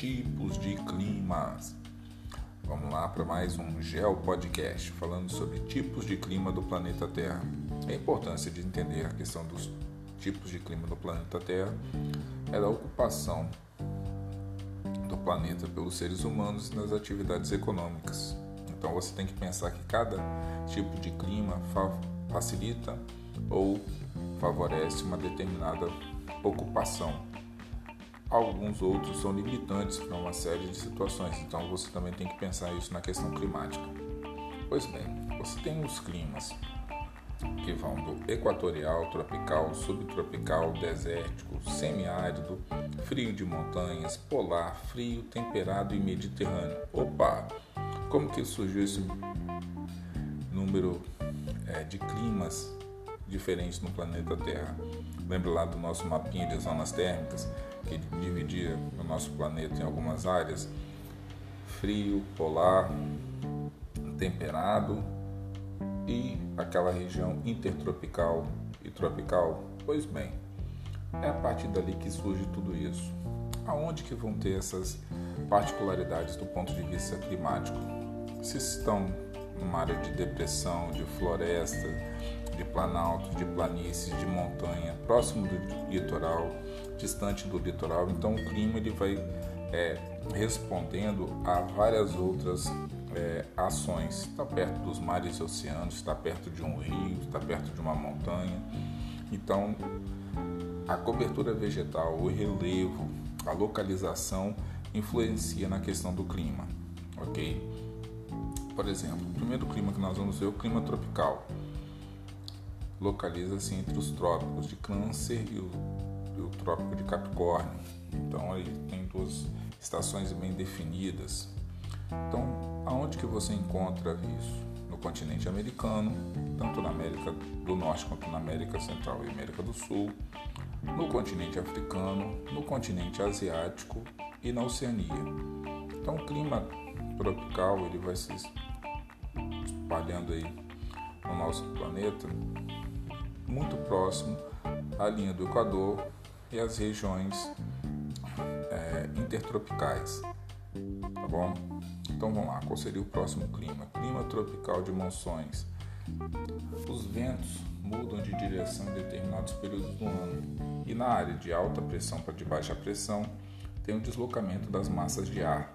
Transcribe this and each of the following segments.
tipos de climas. Vamos lá para mais um Geo Podcast falando sobre tipos de clima do planeta Terra. A importância de entender a questão dos tipos de clima do planeta Terra é da ocupação do planeta pelos seres humanos nas atividades econômicas. Então você tem que pensar que cada tipo de clima facilita ou favorece uma determinada ocupação. Alguns outros são limitantes para uma série de situações, então você também tem que pensar isso na questão climática. Pois bem, você tem os climas que vão do equatorial, tropical, subtropical, desértico, semiárido, frio de montanhas, polar, frio, temperado e mediterrâneo. Opa! Como que surgiu esse número é, de climas diferentes no planeta Terra? Lembra lá do nosso mapinha de zonas térmicas que dividia o nosso planeta em algumas áreas? Frio, polar, temperado e aquela região intertropical e tropical? Pois bem, é a partir dali que surge tudo isso. Aonde que vão ter essas particularidades do ponto de vista climático? Se estão numa área de depressão, de floresta, de planalto, de planícies, de montanha, próximo do litoral, distante do litoral, então o clima ele vai é, respondendo a várias outras é, ações. Está perto dos mares e oceanos, está perto de um rio, está perto de uma montanha. Então, a cobertura vegetal, o relevo, a localização influencia na questão do clima, ok? Por exemplo, o primeiro clima que nós vamos ver é o clima tropical. Localiza-se entre os trópicos de Câncer e o, e o trópico de Capricórnio. Então, aí tem duas estações bem definidas. Então, aonde que você encontra isso? No continente americano, tanto na América do Norte quanto na América Central e América do Sul, no continente africano, no continente asiático e na Oceania. Então, o clima tropical ele vai se espalhando aí no nosso planeta, muito próximo à linha do Equador e às regiões é, intertropicais. Tá bom? Então vamos lá, qual seria o próximo clima? Clima tropical de monções. Os ventos mudam de direção em determinados períodos do ano e na área de alta pressão para de baixa pressão tem o deslocamento das massas de ar.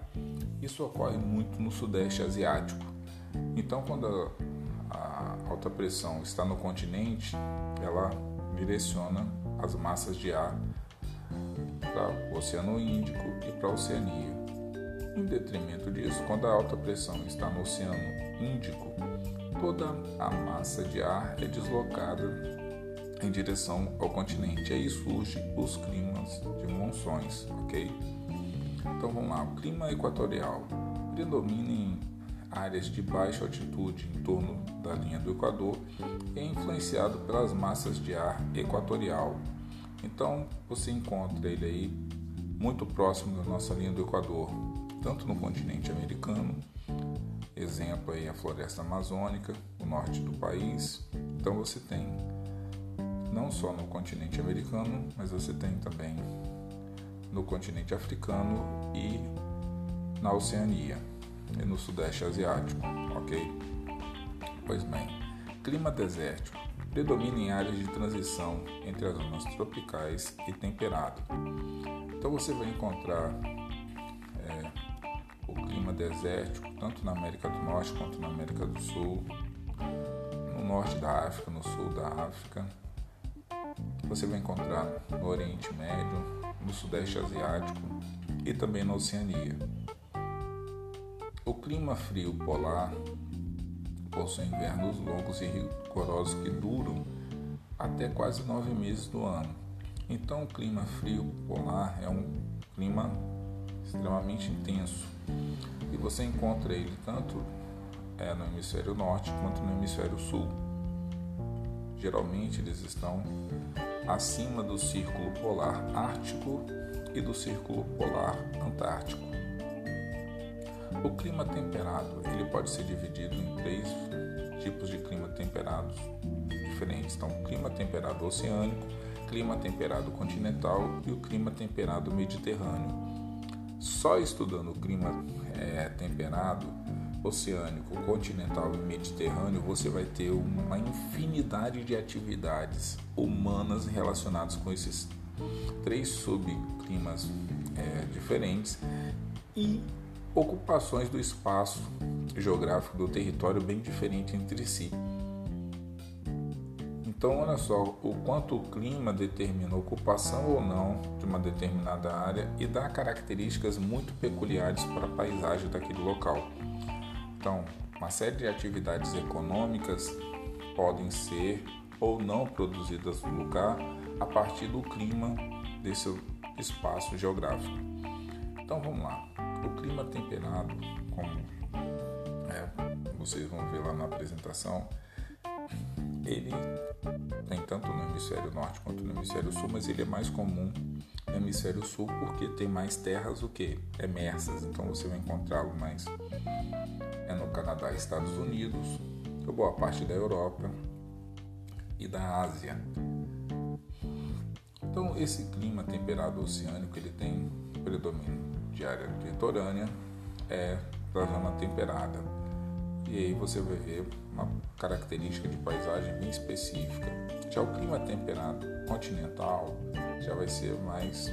Isso ocorre muito no sudeste asiático. Então, quando alta pressão está no continente, ela direciona as massas de ar para o Oceano Índico e para a Oceania. Em detrimento disso, quando a alta pressão está no Oceano Índico, toda a massa de ar é deslocada em direção ao continente. Aí surgem os climas de monções, ok? Então vamos lá, o clima equatorial predomina em áreas de baixa altitude em torno da linha do Equador é influenciado pelas massas de ar equatorial. Então você encontra ele aí muito próximo da nossa linha do Equador, tanto no continente americano, exemplo aí a floresta amazônica, o norte do país. Então você tem não só no continente americano, mas você tem também no continente africano e na Oceania e no Sudeste Asiático, ok? Pois bem, clima desértico predomina em áreas de transição entre as zonas tropicais e temperado. Então você vai encontrar é, o clima desértico tanto na América do Norte quanto na América do Sul, no norte da África, no sul da África. Você vai encontrar no Oriente Médio, no Sudeste Asiático e também na Oceania. O clima frio polar possui invernos longos e rigorosos que duram até quase nove meses do ano. Então, o clima frio polar é um clima extremamente intenso e você encontra ele tanto é, no hemisfério norte quanto no hemisfério sul. Geralmente eles estão acima do círculo polar ártico e do círculo polar antártico. O clima temperado ele pode ser dividido em três tipos de clima temperados diferentes. Então, clima temperado oceânico, clima temperado continental e o clima temperado mediterrâneo. só estudando o clima é, temperado, oceânico, continental e mediterrâneo, você vai ter uma infinidade de atividades humanas relacionadas com esses três subclimas é, diferentes e ocupações do espaço geográfico do território bem diferente entre si. Então, olha só o quanto o clima determina a ocupação ou não de uma determinada área e dá características muito peculiares para a paisagem daquele local. Então, uma série de atividades econômicas podem ser ou não produzidas no lugar a partir do clima desse espaço geográfico. Então, vamos lá. O clima temperado, como é, vocês vão ver lá na apresentação, ele tem tanto no hemisfério norte quanto no hemisfério sul, mas ele é mais comum no hemisfério sul porque tem mais terras o que emersas, então você vai encontrá-lo mais é no Canadá, Estados Unidos, boa parte da Europa e da Ásia. Então esse clima temperado oceânico ele tem predomínio de área litorânea é da zona temperada e aí você vai ver uma característica de paisagem bem específica. Já o clima temperado continental já vai ser mais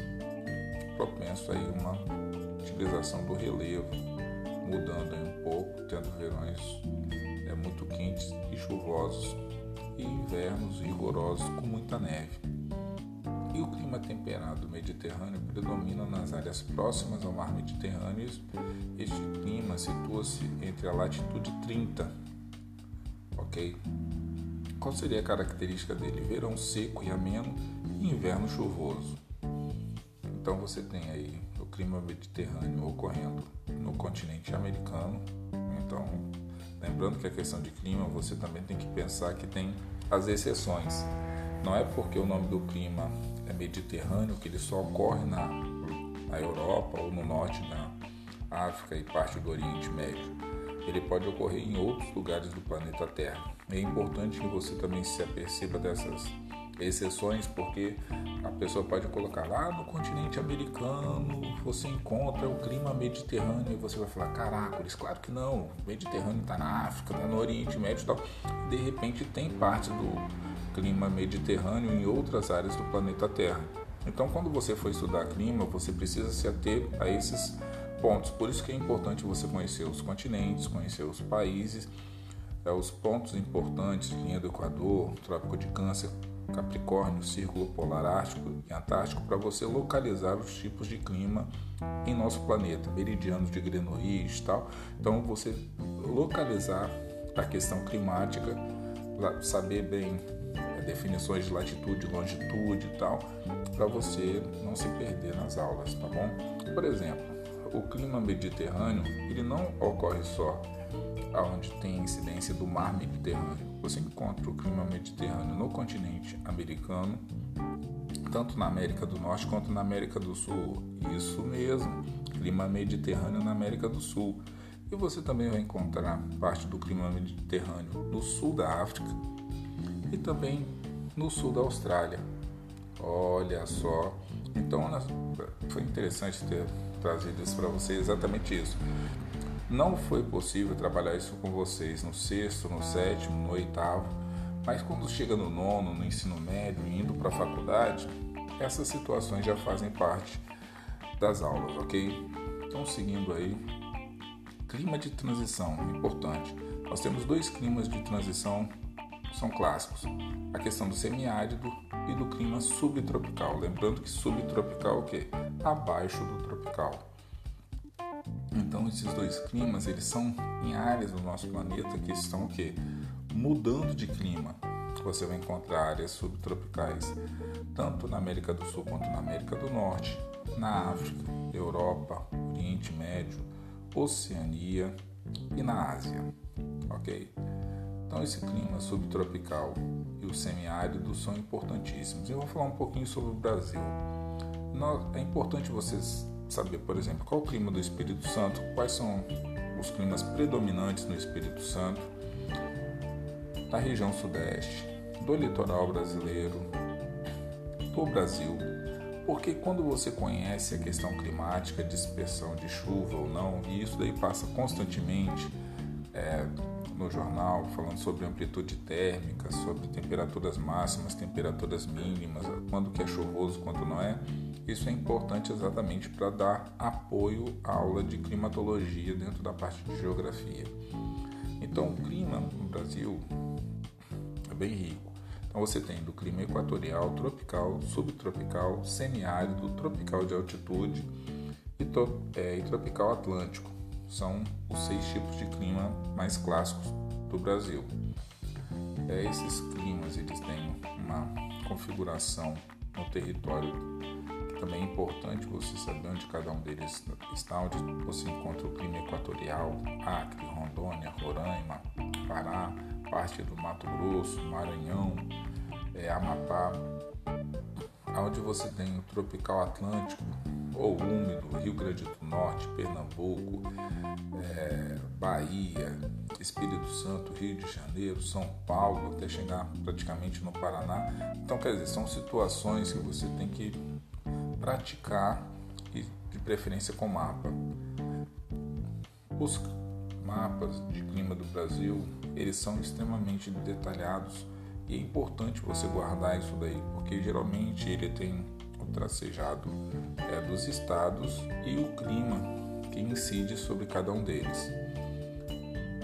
propenso a uma utilização do relevo, mudando um pouco, tendo verões é, muito quentes e chuvosos e invernos rigorosos com muita neve. E o clima temperado mediterrâneo predomina nas áreas próximas ao mar Mediterrâneo. Este clima situa-se entre a latitude 30, ok? Qual seria a característica dele? Verão seco e ameno e inverno chuvoso. Então você tem aí o clima mediterrâneo ocorrendo no continente americano. Então, lembrando que a questão de clima você também tem que pensar que tem as exceções. Não é porque o nome do clima é mediterrâneo, que ele só ocorre na, na Europa ou no norte da África e parte do Oriente Médio. Ele pode ocorrer em outros lugares do planeta Terra. É importante que você também se aperceba dessas exceções, porque a pessoa pode colocar lá no continente americano você encontra o clima mediterrâneo e você vai falar, caracoles, claro que não, o Mediterrâneo está na África, está no Oriente Médio e tal. De repente tem parte do clima mediterrâneo em outras áreas do planeta Terra. Então, quando você for estudar clima, você precisa se ater a esses pontos. Por isso que é importante você conhecer os continentes, conhecer os países, é, os pontos importantes, linha do Equador, Trópico de Câncer, Capricórnio, Círculo Polar Ártico e Antártico, para você localizar os tipos de clima em nosso planeta, meridianos de Greenwich e tal. Então, você localizar a questão climática, saber bem definições de latitude, longitude e tal, para você não se perder nas aulas, tá bom? Por exemplo, o clima mediterrâneo, ele não ocorre só aonde tem incidência do mar Mediterrâneo. Você encontra o clima mediterrâneo no continente americano, tanto na América do Norte quanto na América do Sul. Isso mesmo, clima mediterrâneo na América do Sul. E você também vai encontrar parte do clima mediterrâneo no sul da África, e também no sul da Austrália. Olha só. Então foi interessante ter trazido isso para vocês, exatamente isso. Não foi possível trabalhar isso com vocês no sexto, no sétimo, no oitavo, mas quando chega no nono, no ensino médio, indo para a faculdade, essas situações já fazem parte das aulas, ok? Então, seguindo aí, clima de transição, importante. Nós temos dois climas de transição são clássicos. A questão do semiárido e do clima subtropical. Lembrando que subtropical é o quê? Abaixo do tropical. Então esses dois climas, eles são em áreas do nosso planeta que estão o quê? Mudando de clima. Você vai encontrar áreas subtropicais tanto na América do Sul quanto na América do Norte, na África, Europa, Oriente Médio, Oceania e na Ásia. OK? Então, esse clima subtropical e o semiárido são importantíssimos. Eu vou falar um pouquinho sobre o Brasil. É importante vocês saber, por exemplo, qual o clima do Espírito Santo, quais são os climas predominantes no Espírito Santo, da região sudeste, do litoral brasileiro, do Brasil. Porque quando você conhece a questão climática, dispersão de chuva ou não, e isso daí passa constantemente é, no jornal, falando sobre amplitude térmica, sobre temperaturas máximas, temperaturas mínimas, quando que é chuvoso, quando não é, isso é importante exatamente para dar apoio à aula de climatologia dentro da parte de geografia. Então, o clima no Brasil é bem rico. Então você tem do clima equatorial, tropical, subtropical, semiárido, tropical de altitude e, to, é, e tropical atlântico. São os seis tipos de clima mais clássicos do Brasil. É, esses climas eles têm uma configuração no território que também é importante você saber onde cada um deles está, onde você encontra o clima equatorial, Acre, Rondônia, Roraima, Pará, parte do Mato Grosso, Maranhão, é, Amapá, onde você tem o tropical atlântico ou úmido, Rio Grande do Norte, Pernambuco, é, Bahia, Espírito Santo, Rio de Janeiro, São Paulo, até chegar praticamente no Paraná. Então, quer dizer, são situações que você tem que praticar e de preferência com mapa. Os mapas de clima do Brasil, eles são extremamente detalhados e é importante você guardar isso daí, porque geralmente ele tem tracejado é, dos estados e o clima que incide sobre cada um deles.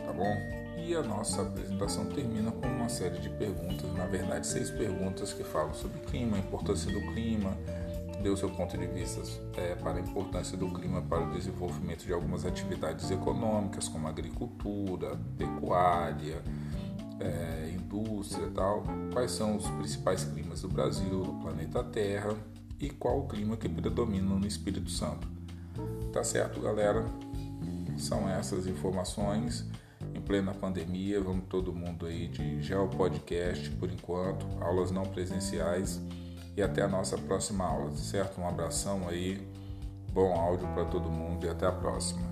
Tá bom? E a nossa apresentação termina com uma série de perguntas, na verdade, seis perguntas que falam sobre clima, a importância do clima, deu seu ponto de vista é, para a importância do clima para o desenvolvimento de algumas atividades econômicas, como agricultura, pecuária, é, indústria e tal, quais são os principais climas do Brasil, do planeta Terra e qual o clima que predomina no Espírito Santo. Tá certo, galera? São essas informações. Em plena pandemia, vamos todo mundo aí de Geo Podcast por enquanto, aulas não presenciais e até a nossa próxima aula, certo? Um abração aí, bom áudio para todo mundo e até a próxima.